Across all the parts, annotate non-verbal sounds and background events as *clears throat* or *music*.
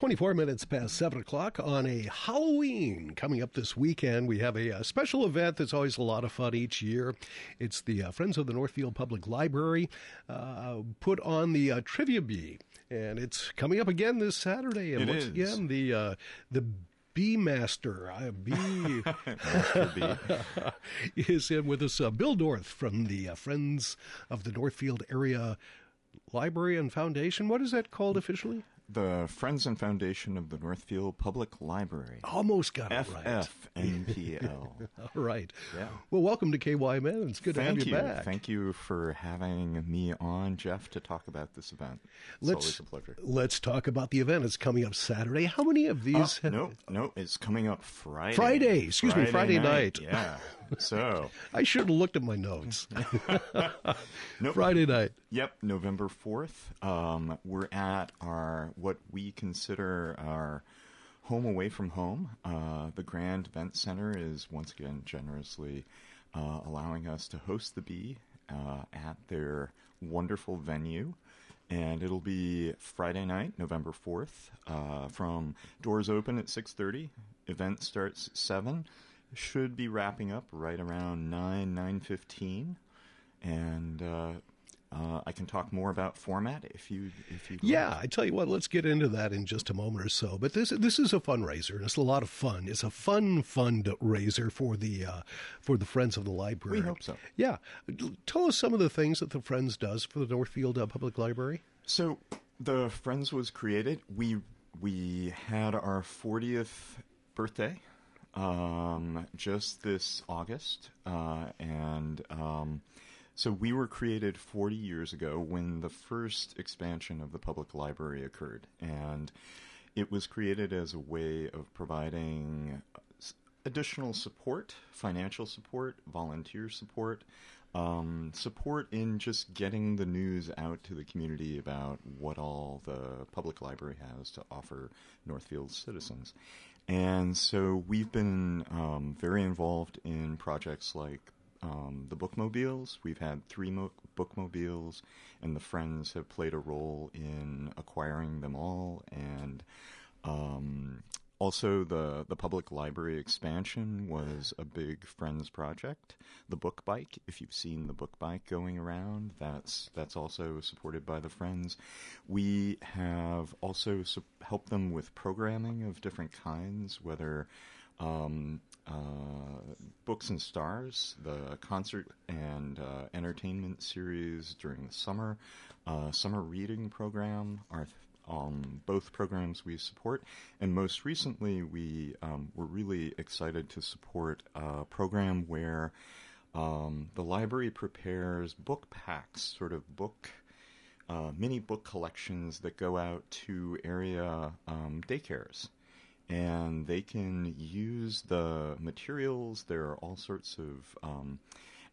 24 minutes past 7 o'clock on a Halloween coming up this weekend. We have a, a, special event that's always a lot of fun each year. It's the uh, Friends of the Northfield Public Library uh, put on the uh, Trivia Bee, and it's coming up again this Saturday. And it once is. again, the uh, the Bee Master, uh, Bee, *laughs* *laughs* is in with us. Uh, Bill North from the uh, Friends of the Northfield Area Library and Foundation. What is that called officially? The Friends and Foundation of the Northfield Public Library. Almost got it right. FFNPL. *laughs* All right. Yeah. Well, welcome to KYMN. It's good Thank to have you, back. Thank you for having me on, Jeff, to talk about this event. It's let's, always a pleasure. Let's talk about the event. It's coming up Saturday. How many of these? Ah, oh, no, no, it's coming up Friday. Friday. Excuse Friday me, Friday night. night. Yeah. *laughs* So *laughs* I should have looked at my notes. *laughs* nope. Friday night. Yep, November fourth. Um, we're at our what we consider our home away from home. Uh, the Grand Event Center is once again generously uh, allowing us to host the Bee uh, at their wonderful venue. And it'll be Friday night, November fourth, uh, from doors open at six thirty. Event starts at seven. Should be wrapping up right around nine nine fifteen, and uh, uh, I can talk more about format if you if you. Yeah, I tell you what, let's get into that in just a moment or so. But this this is a fundraiser, and it's a lot of fun. It's a fun fundraiser for the uh, for the Friends of the Library. We hope so. Yeah, tell us some of the things that the Friends does for the Northfield uh, Public Library. So the Friends was created. We we had our 40th birthday um, just this August, uh, and um, so we were created 40 years ago when the first expansion of the public library occurred, and it was created as a way of providing additional support, financial support, volunteer support, um, support in just getting the news out to the community about what all the public library has to offer Northfield citizens. And so we've been um, very involved in projects like um, the bookmobiles. We've had three mo- bookmobiles, and the Friends have played a role in acquiring them all. And um, also, the, the public library expansion was a big Friends project. The book bike, if you've seen the book bike going around, that's that's also supported by the Friends. We have also su- helped them with programming of different kinds, whether um, uh, Books and Stars, the concert and uh, entertainment series during the summer, uh, summer reading program, our um, both programs we support, and most recently we um, were really excited to support a program where um, the library prepares book packs, sort of book. Uh, mini book collections that go out to area um, daycares and they can use the materials. There are all sorts of um,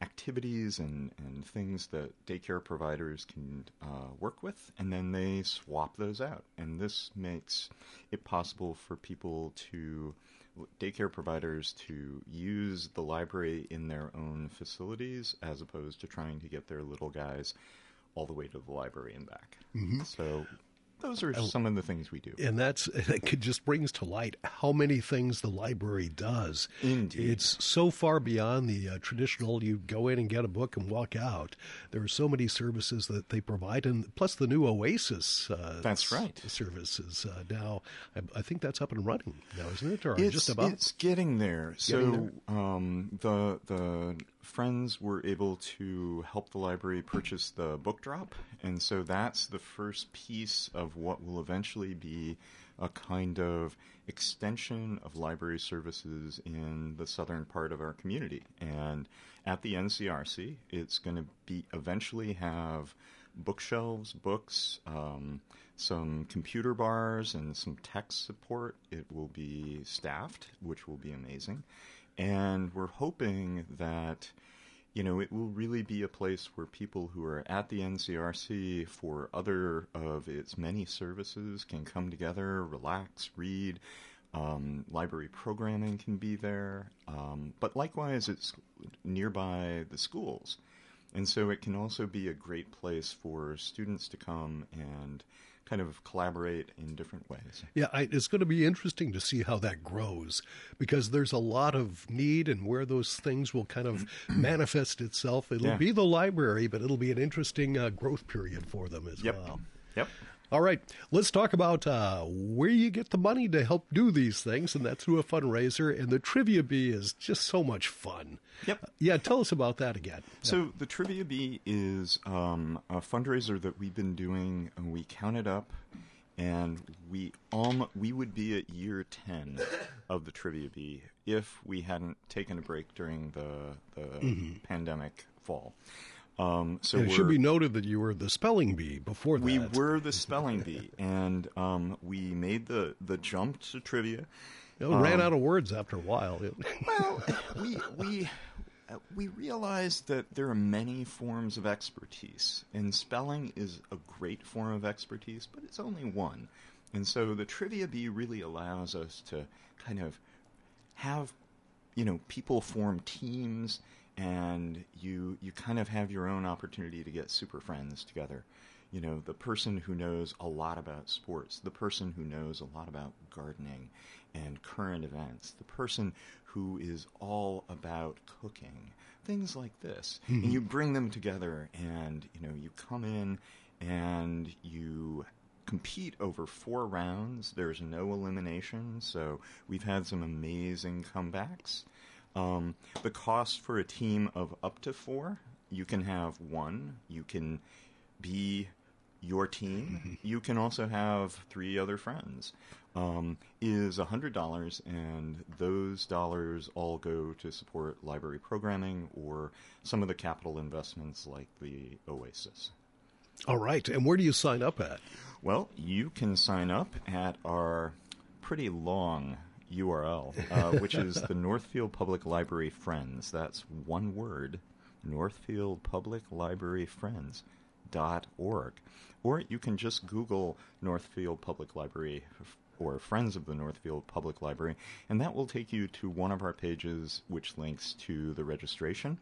activities and, and things that daycare providers can uh, work with, and then they swap those out. And this makes it possible for people to, daycare providers, to use the library in their own facilities as opposed to trying to get their little guys all the way to the library and back. Mm-hmm. So those are some of the things we do. And that's it just brings to light how many things the library does. Indeed. It's so far beyond the uh, traditional you go in and get a book and walk out. There are so many services that they provide and plus the new Oasis uh, That's right. services uh, now I, I, think that's up and running now, isn't it? Or it's, just about it's getting there. Getting so there? Um, the the friends were able to help the library purchase the book drop, and so that's the first piece of what will eventually be a kind of extension of library services in the southern part of our community. And at the NCRC, it's going to be eventually have bookshelves, books, um, some computer bars, and some tech support. It will be staffed, which will be amazing. And we're hoping that you know, it will really be a place where people who are at the NCRC for other of its many services can come together, relax, read. Um, library programming can be there, um, but likewise, it's nearby the schools. And so it can also be a great place for students to come and kind of collaborate in different ways. Yeah, I, it's going to be interesting to see how that grows because there's a lot of need and where those things will kind of *clears throat* manifest itself. It'll Yeah. be the library, but it'll be an interesting uh, growth period for them as Yep. well. Yep. All right, let's talk about uh, where you get the money to help do these things, and that's through a fundraiser. And the Trivia Bee is just so much fun. Yep. Yeah, tell us about that again. So the Trivia Bee is um, a fundraiser that we've been doing, and we counted up, and we um we would be at year ten *laughs* of the Trivia Bee if we hadn't taken a break during the the pandemic fall. Um, so it should be noted that you were the spelling bee before that. we were the spelling bee, and um, we made the the jump to trivia. You know, ran out of words after a while. *laughs* Well, we we we realized that there are many forms of expertise, and spelling is a great form of expertise, but it's only one. And so the trivia bee really allows us to kind of have you know people form teams and you you kind of have your own opportunity to get super friends together you know the person who knows a lot about sports the person who knows a lot about gardening and current events the person who is all about cooking things like this and hmm. you bring them together and you know you come in and you compete over four rounds. There's no elimination, so we've had some amazing comebacks. Um, the cost for a team of up to four, you can have one. You can be your team. *laughs* You can also have three other friends. Um, is hundred dollars, and those dollars all go to support library programming or some of the capital investments like the Oasis. All right, and where do you sign up at? Well, you can sign up at our pretty long URL, uh, *laughs* which is the Northfield Public Library Friends. That's one word, Northfield Public Library Friends dot org, or you can just Google Northfield Public Library or Friends of the Northfield Public Library, and that will take you to one of our pages, which links to the registration.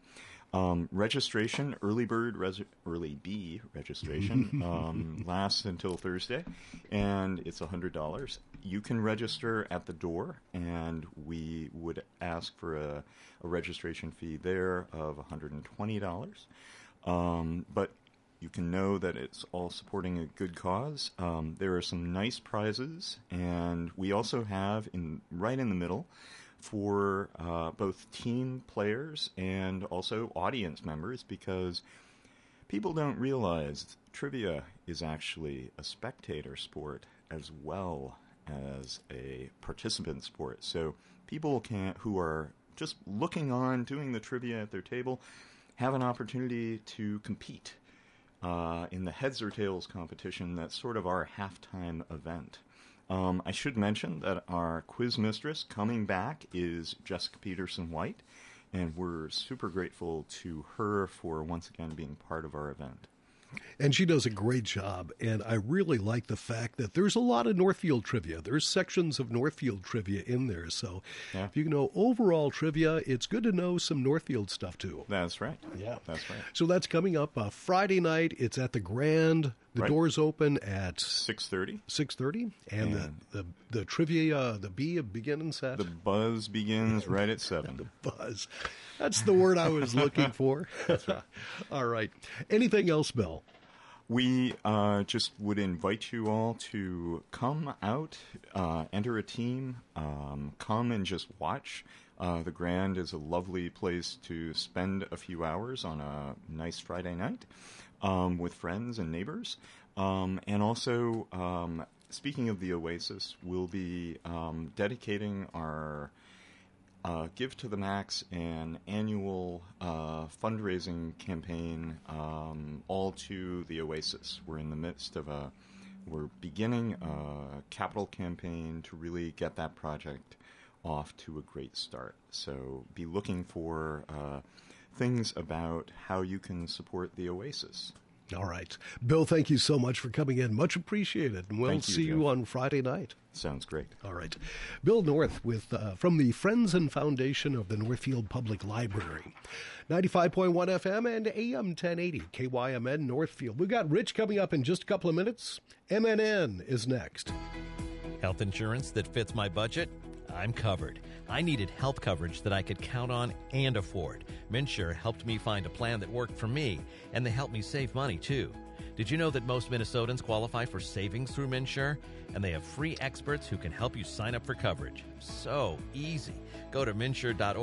Um, registration, early bird, res- early bee registration *laughs* um, lasts until Thursday, and it's hundred dollars. You can register at the door, and we would ask for a, a registration fee there of one hundred and twenty dollars. Um, but you can know that it's all supporting a good cause. Um, there are some nice prizes, and we also have in right in the middle for uh, both team players and also audience members because people don't realize trivia is actually a spectator sport as well as a participant sport. So people can who are just looking on, doing the trivia at their table, have an opportunity to compete uh, in the heads or tails competition. That's sort of our halftime event. Um, I should mention that our quiz mistress coming back is Jessica Peterson White, and we're super grateful to her for once again being part of our event. And she does a great job. And I really like the fact that there's a lot of Northfield trivia. There's sections of Northfield trivia in there. So Yeah. if you know overall trivia, it's good to know some Northfield stuff too. That's right. Yeah. That's right. So that's coming up uh, Friday night. It's at the Grand. The Right. doors open at Six thirty. six thirty, and And- the, the the trivia, uh, the bee begins at The buzz begins right at seven. *laughs* the buzz. That's the word I was looking for. *laughs* *laughs* All right. Anything else, Bill? We uh, just would invite you all to come out, uh, enter a team, um, come and just watch. Uh, the Grand is a lovely place to spend a few hours on a nice Friday night um, with friends and neighbors. Um, and also, um, speaking of the Oasis, we'll be um, dedicating our uh, Give to the Max, an annual uh, fundraising campaign, um, all to the Oasis. We're in the midst of a, we're beginning a capital campaign to really get that project off to a great start. So be looking for uh, things about how you can support the Oasis. All right. Bill, thank you so much for coming in. Much appreciated. And we'll Thank you, see you Jeff. on Friday night. Sounds great. All right. Bill North with uh, from the Friends and Foundation of the Northfield Public Library. 95.1 FM and AM 1080 KYMN Northfield. We've got Rich coming up in just a couple of minutes. MNN is next. Health insurance that fits my budget? I'm covered. I needed health coverage that I could count on and afford. MNsure helped me find a plan that worked for me, and they helped me save money too. Did you know that most Minnesotans qualify for savings through MNsure? And they have free experts who can help you sign up for coverage. So easy. Go to mnsure.org